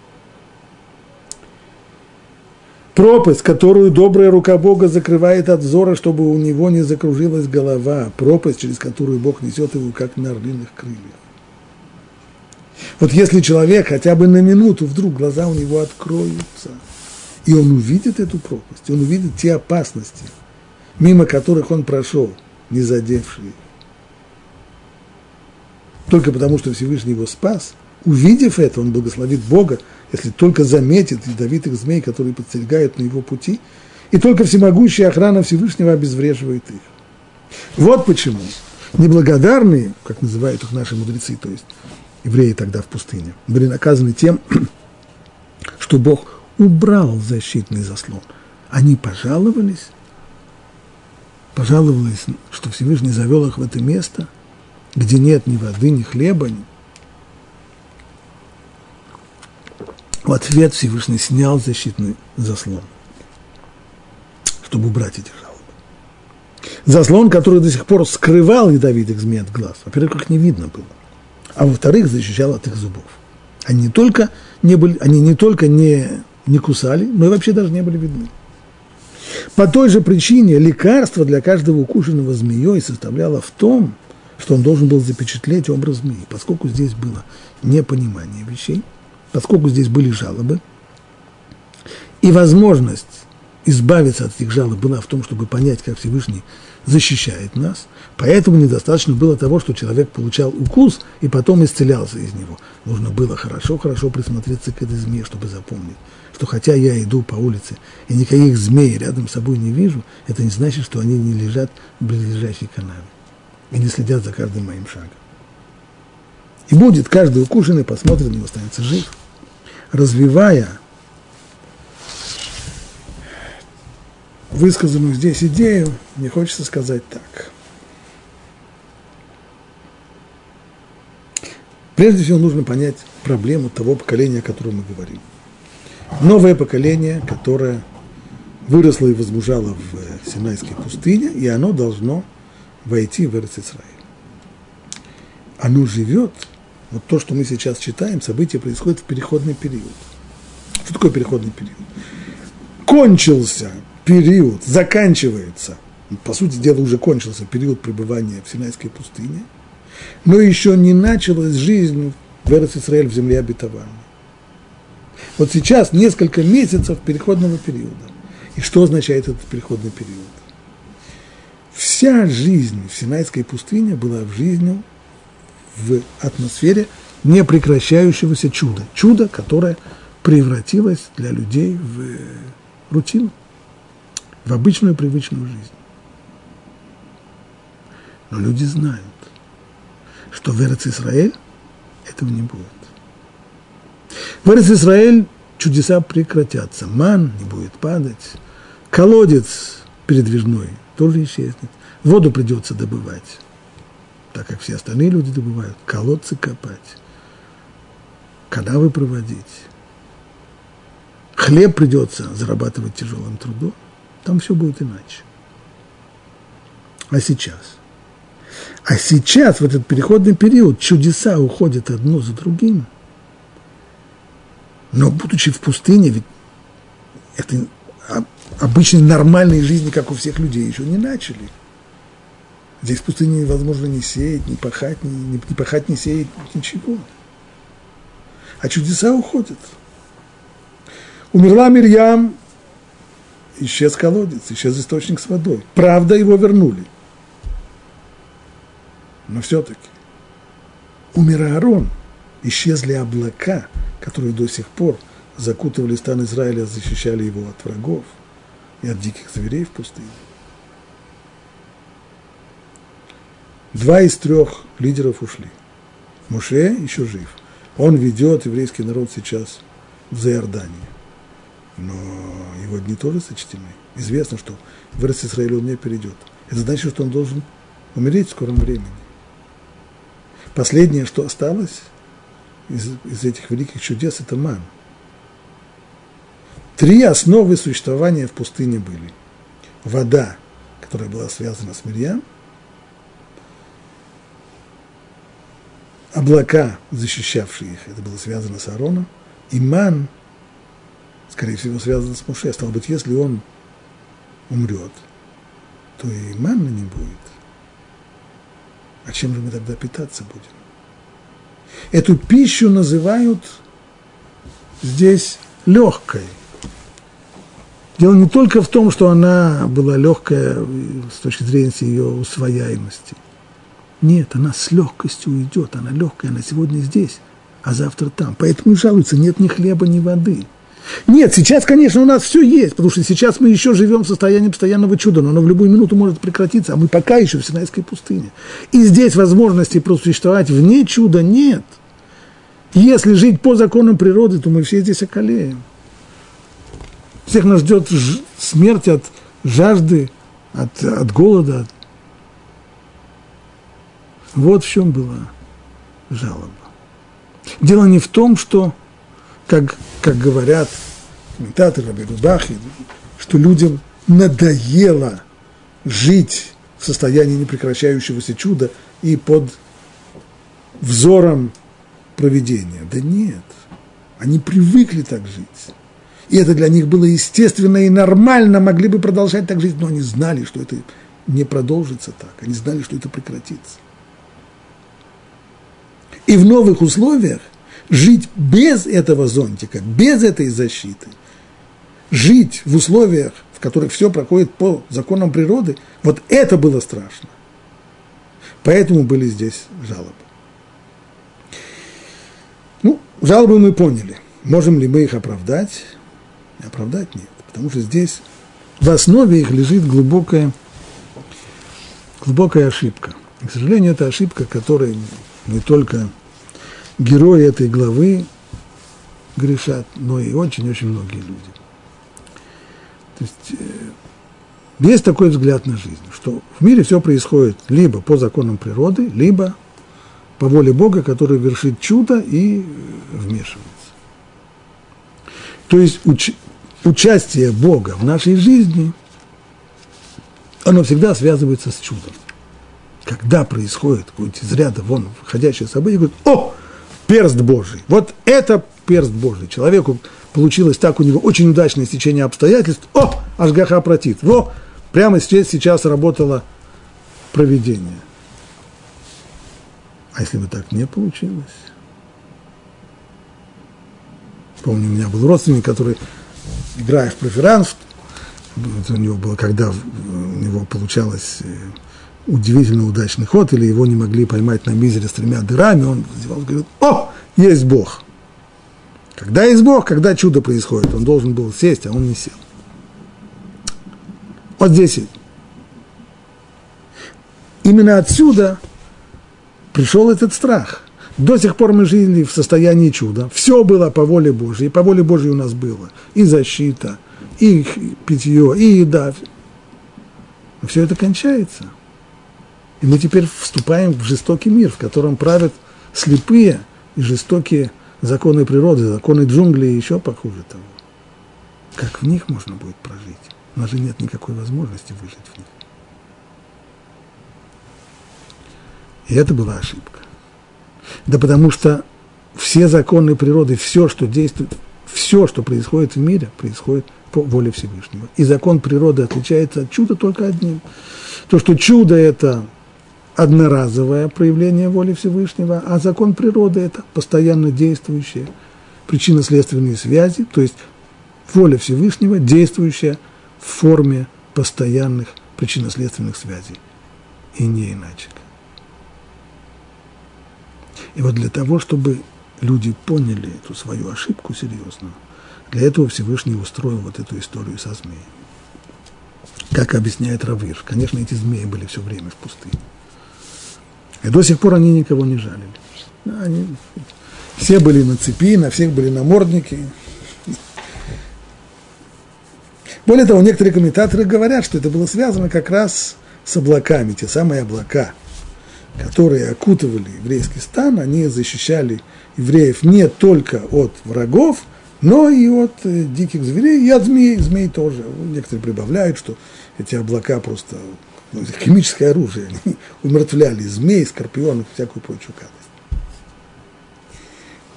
S1: Пропасть, которую добрая рука Бога закрывает от взора, чтобы у него не закружилась голова. Пропасть, через которую Бог несет его, как на орлиных крыльях. Вот если человек хотя бы на минуту вдруг глаза у него откроются, и он увидит эту пропасть, он увидит те опасности, мимо которых он прошел, не задевшие Только потому, что Всевышний его спас, увидев это, он благословит Бога, если только заметит ядовитых змей, которые подстерегают на его пути, и только всемогущая охрана Всевышнего обезвреживает их. Вот почему неблагодарные, как называют их наши мудрецы, то есть евреи тогда в пустыне, были наказаны тем, что Бог убрал защитный заслон. Они пожаловались, пожаловались, что Всевышний завел их в это место, где нет ни воды, ни хлеба. В ответ Всевышний снял защитный заслон, чтобы убрать эти жалобы. Заслон, который до сих пор скрывал ядовитых змей от глаз. Во-первых, их не видно было а во-вторых, защищал от их зубов. Они не только не, были, они не, только не, не кусали, но и вообще даже не были видны. По той же причине лекарство для каждого укушенного змеей составляло в том, что он должен был запечатлеть образ змеи, поскольку здесь было непонимание вещей, поскольку здесь были жалобы, и возможность избавиться от этих жалоб была в том, чтобы понять, как Всевышний защищает нас. Поэтому недостаточно было того, что человек получал укус и потом исцелялся из него. Нужно было хорошо-хорошо присмотреться к этой змее, чтобы запомнить, что хотя я иду по улице и никаких змей рядом с собой не вижу, это не значит, что они не лежат в близлежащей канаве и не следят за каждым моим шагом. И будет каждый укушенный, посмотрит него, останется жив, развивая высказанную здесь идею, мне хочется сказать так. Прежде всего нужно понять проблему того поколения, о котором мы говорим. Новое поколение, которое выросло и возмужало в э, Синайской пустыне, и оно должно войти в Израиль. Оно живет, вот то, что мы сейчас читаем, события происходят в переходный период. Что такое переходный период? Кончился период заканчивается, по сути дела уже кончился период пребывания в Синайской пустыне, но еще не началась жизнь в Израиль в земле обетованной. Вот сейчас несколько месяцев переходного периода. И что означает этот переходный период? Вся жизнь в Синайской пустыне была в жизни в атмосфере непрекращающегося чуда. Чудо, которое превратилось для людей в рутину, в обычную привычную жизнь. Но люди знают, что в Эрец Израиль этого не будет. В Эрец Израиль чудеса прекратятся, ман не будет падать, колодец передвижной тоже исчезнет, воду придется добывать, так как все остальные люди добывают, колодцы копать, канавы проводить. Хлеб придется зарабатывать тяжелым трудом, там все будет иначе. А сейчас? А сейчас, в этот переходный период, чудеса уходят одно за другим – но будучи в пустыне, ведь это обычной нормальной жизни, как у всех людей, еще не начали. Здесь в пустыне невозможно не сеять, не пахать, не, не, пахать, не сеять, ничего. А чудеса уходят. Умерла Мирьям, исчез колодец, исчез источник с водой. Правда, его вернули. Но все-таки умер Аарон, исчезли облака – которые до сих пор закутывали стан Израиля, защищали его от врагов и от диких зверей в пустыне. Два из трех лидеров ушли. Муше еще жив. Он ведет еврейский народ сейчас в Заиордании. Но его дни тоже сочтены. Известно, что в Израиль он не перейдет. Это значит, что он должен умереть в скором времени. Последнее, что осталось, из, из этих великих чудес – это ман. Три основы существования в пустыне были. Вода, которая была связана с Мирьям, облака, защищавшие их, это было связано с Аароном, и ман, скорее всего, связан с Муше. Стало быть, если он умрет, то и манна не будет. А чем же мы тогда питаться будем? Эту пищу называют здесь легкой. Дело не только в том, что она была легкая с точки зрения ее усвояемости. Нет, она с легкостью уйдет, она легкая, она сегодня здесь, а завтра там. Поэтому и жалуются, нет ни хлеба, ни воды. Нет, сейчас, конечно, у нас все есть, потому что сейчас мы еще живем в состоянии постоянного чуда, но оно в любую минуту может прекратиться, а мы пока еще в Синайской пустыне. И здесь возможности просуществовать вне чуда нет. Если жить по законам природы, то мы все здесь околеем. Всех нас ждет смерть от жажды, от, от голода. Вот в чем была жалоба. Дело не в том, что как, как говорят комментаторы Рабирубахи, что людям надоело жить в состоянии непрекращающегося чуда и под взором проведения. Да нет, они привыкли так жить. И это для них было естественно и нормально, могли бы продолжать так жить, но они знали, что это не продолжится так, они знали, что это прекратится. И в новых условиях жить без этого зонтика, без этой защиты, жить в условиях, в которых все проходит по законам природы, вот это было страшно. Поэтому были здесь жалобы. Ну, жалобы мы поняли. Можем ли мы их оправдать? Оправдать нет, потому что здесь в основе их лежит глубокая, глубокая ошибка. И, к сожалению, это ошибка, которой не только герои этой главы грешат, но и очень-очень многие люди. То есть э, есть такой взгляд на жизнь, что в мире все происходит либо по законам природы, либо по воле Бога, который вершит чудо и э, вмешивается. То есть уч, участие Бога в нашей жизни, оно всегда связывается с чудом. Когда происходит какое-нибудь из ряда вон входящее событие, говорит, о, перст Божий. Вот это перст Божий. Человеку получилось так, у него очень удачное стечение обстоятельств. О, Ашгаха протит. Во, прямо здесь сейчас работало проведение. А если бы так не получилось? Помню, у меня был родственник, который, играя в преферанс, у него было, когда у него получалось э, удивительно удачный ход, или его не могли поймать на мизере с тремя дырами, он говорит, о, есть Бог. Когда есть Бог, когда чудо происходит, он должен был сесть, а он не сел. Вот здесь именно отсюда пришел этот страх. До сих пор мы жили в состоянии чуда. Все было по воле Божьей. По воле Божьей у нас было и защита, и питье, и еда. Но все это кончается. И мы теперь вступаем в жестокий мир, в котором правят слепые и жестокие законы природы, законы джунглей и еще похуже того. Как в них можно будет прожить? У нас же нет никакой возможности выжить в них. И это была ошибка. Да потому что все законы природы, все, что действует, все, что происходит в мире, происходит по воле Всевышнего. И закон природы отличается от чуда только одним. То, что чудо – это одноразовое проявление воли Всевышнего, а закон природы – это постоянно действующие причинно-следственные связи, то есть воля Всевышнего, действующая в форме постоянных причинно-следственных связей. И не иначе. И вот для того, чтобы люди поняли эту свою ошибку серьезно, для этого Всевышний устроил вот эту историю со змеем. Как объясняет Равир, конечно, эти змеи были все время в пустыне. И до сих пор они никого не жалили. Они, все были на цепи, на всех были намордники. Более того, некоторые комментаторы говорят, что это было связано как раз с облаками, те самые облака – которые окутывали еврейский стан, они защищали евреев не только от врагов, но и от э, диких зверей, и от змей, змей тоже. Некоторые прибавляют, что эти облака просто ну, химическое оружие, они умертвляли змей, скорпионов, всякую прочую гадость.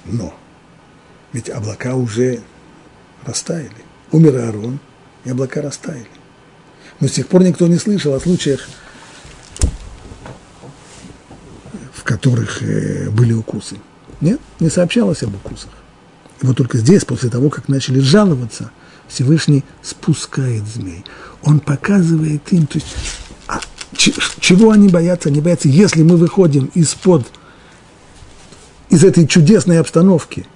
S1: Но ведь облака уже растаяли. Умер Аарон, и облака растаяли. Но с тех пор никто не слышал о случаях которых э, были укусы. Нет, не сообщалось об укусах. И вот только здесь, после того, как начали жаловаться, Всевышний спускает змей. Он показывает им, то есть, чего они боятся? Они боятся, если мы выходим из-под, из этой чудесной обстановки,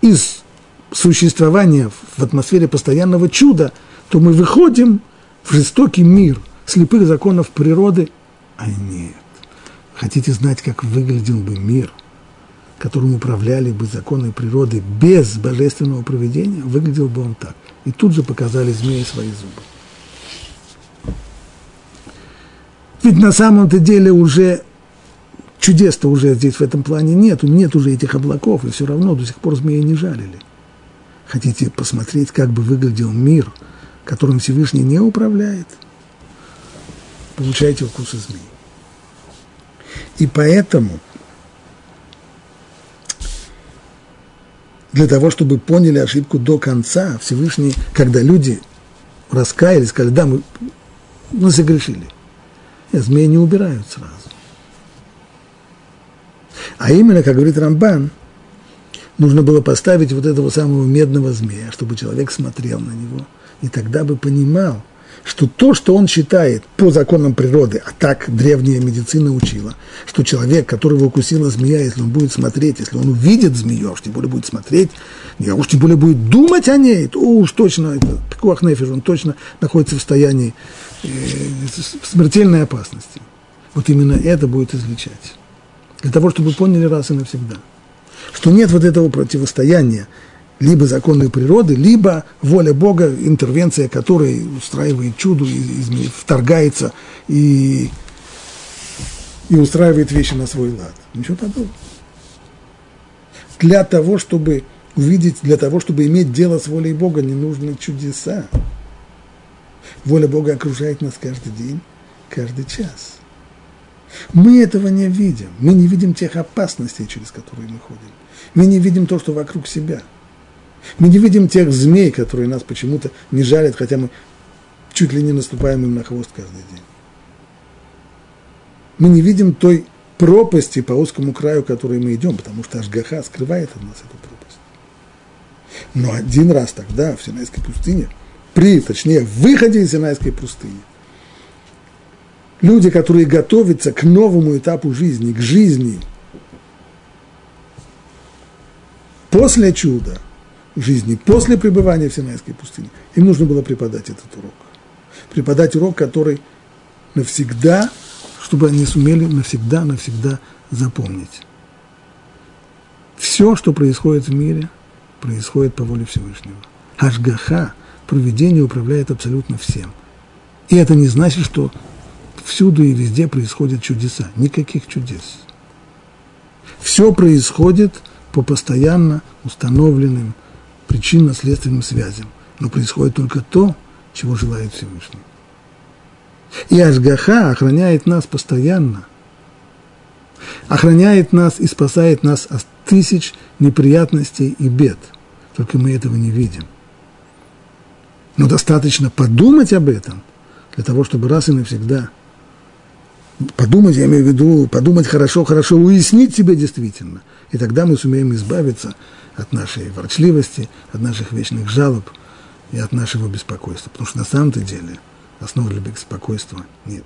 S1: из существования в атмосфере постоянного чуда, то мы выходим в жестокий мир слепых законов природы, а нет. Хотите знать, как выглядел бы мир, которым управляли бы законы природы без божественного проведения? Выглядел бы он так. И тут же показали змеи свои зубы. Ведь на самом-то деле уже чудес-то уже здесь в этом плане нет, нет уже этих облаков, и все равно до сих пор змеи не жалили. Хотите посмотреть, как бы выглядел мир, которым Всевышний не управляет? Получайте укусы змей. И поэтому для того, чтобы поняли ошибку до конца, Всевышний, когда люди раскаялись, сказали, да, мы, мы согрешили. Змеи не убирают сразу. А именно, как говорит Рамбан, нужно было поставить вот этого самого медного змея, чтобы человек смотрел на него, и тогда бы понимал, что то, что он считает по законам природы, а так древняя медицина учила, что человек, которого укусила змея, если он будет смотреть, если он увидит змею, а уж тем более будет смотреть, а уж тем более будет думать о ней, то уж точно, это Пикуахнефиш, он точно находится в состоянии э, смертельной опасности. Вот именно это будет излечать. Для того, чтобы поняли раз и навсегда, что нет вот этого противостояния либо законы природы, либо воля Бога, интервенция которой устраивает чудо, вторгается и, и устраивает вещи на свой лад. Ничего подобного. Для того, чтобы увидеть, для того, чтобы иметь дело с волей Бога, не нужны чудеса. Воля Бога окружает нас каждый день, каждый час. Мы этого не видим. Мы не видим тех опасностей, через которые мы ходим. Мы не видим то, что вокруг себя – мы не видим тех змей, которые нас почему-то не жалят, хотя мы чуть ли не наступаем им на хвост каждый день. Мы не видим той пропасти по узкому краю, которой мы идем, потому что Ашгаха скрывает от нас эту пропасть. Но один раз тогда, в Синайской пустыне, при, точнее, выходе из Синайской пустыни. Люди, которые готовятся к новому этапу жизни, к жизни после чуда, жизни после пребывания в Синайской пустыне, им нужно было преподать этот урок. Преподать урок, который навсегда, чтобы они сумели навсегда, навсегда запомнить. Все, что происходит в мире, происходит по воле Всевышнего. Ашгаха, проведение управляет абсолютно всем. И это не значит, что всюду и везде происходят чудеса. Никаких чудес. Все происходит по постоянно установленным причинно-следственным связям. Но происходит только то, чего желает Всевышний. И Ашгаха охраняет нас постоянно. Охраняет нас и спасает нас от тысяч неприятностей и бед. Только мы этого не видим. Но достаточно подумать об этом, для того, чтобы раз и навсегда подумать, я имею в виду, подумать хорошо, хорошо, уяснить себе действительно. И тогда мы сумеем избавиться от нашей ворчливости, от наших вечных жалоб и от нашего беспокойства. Потому что на самом-то деле основы для беспокойства нет.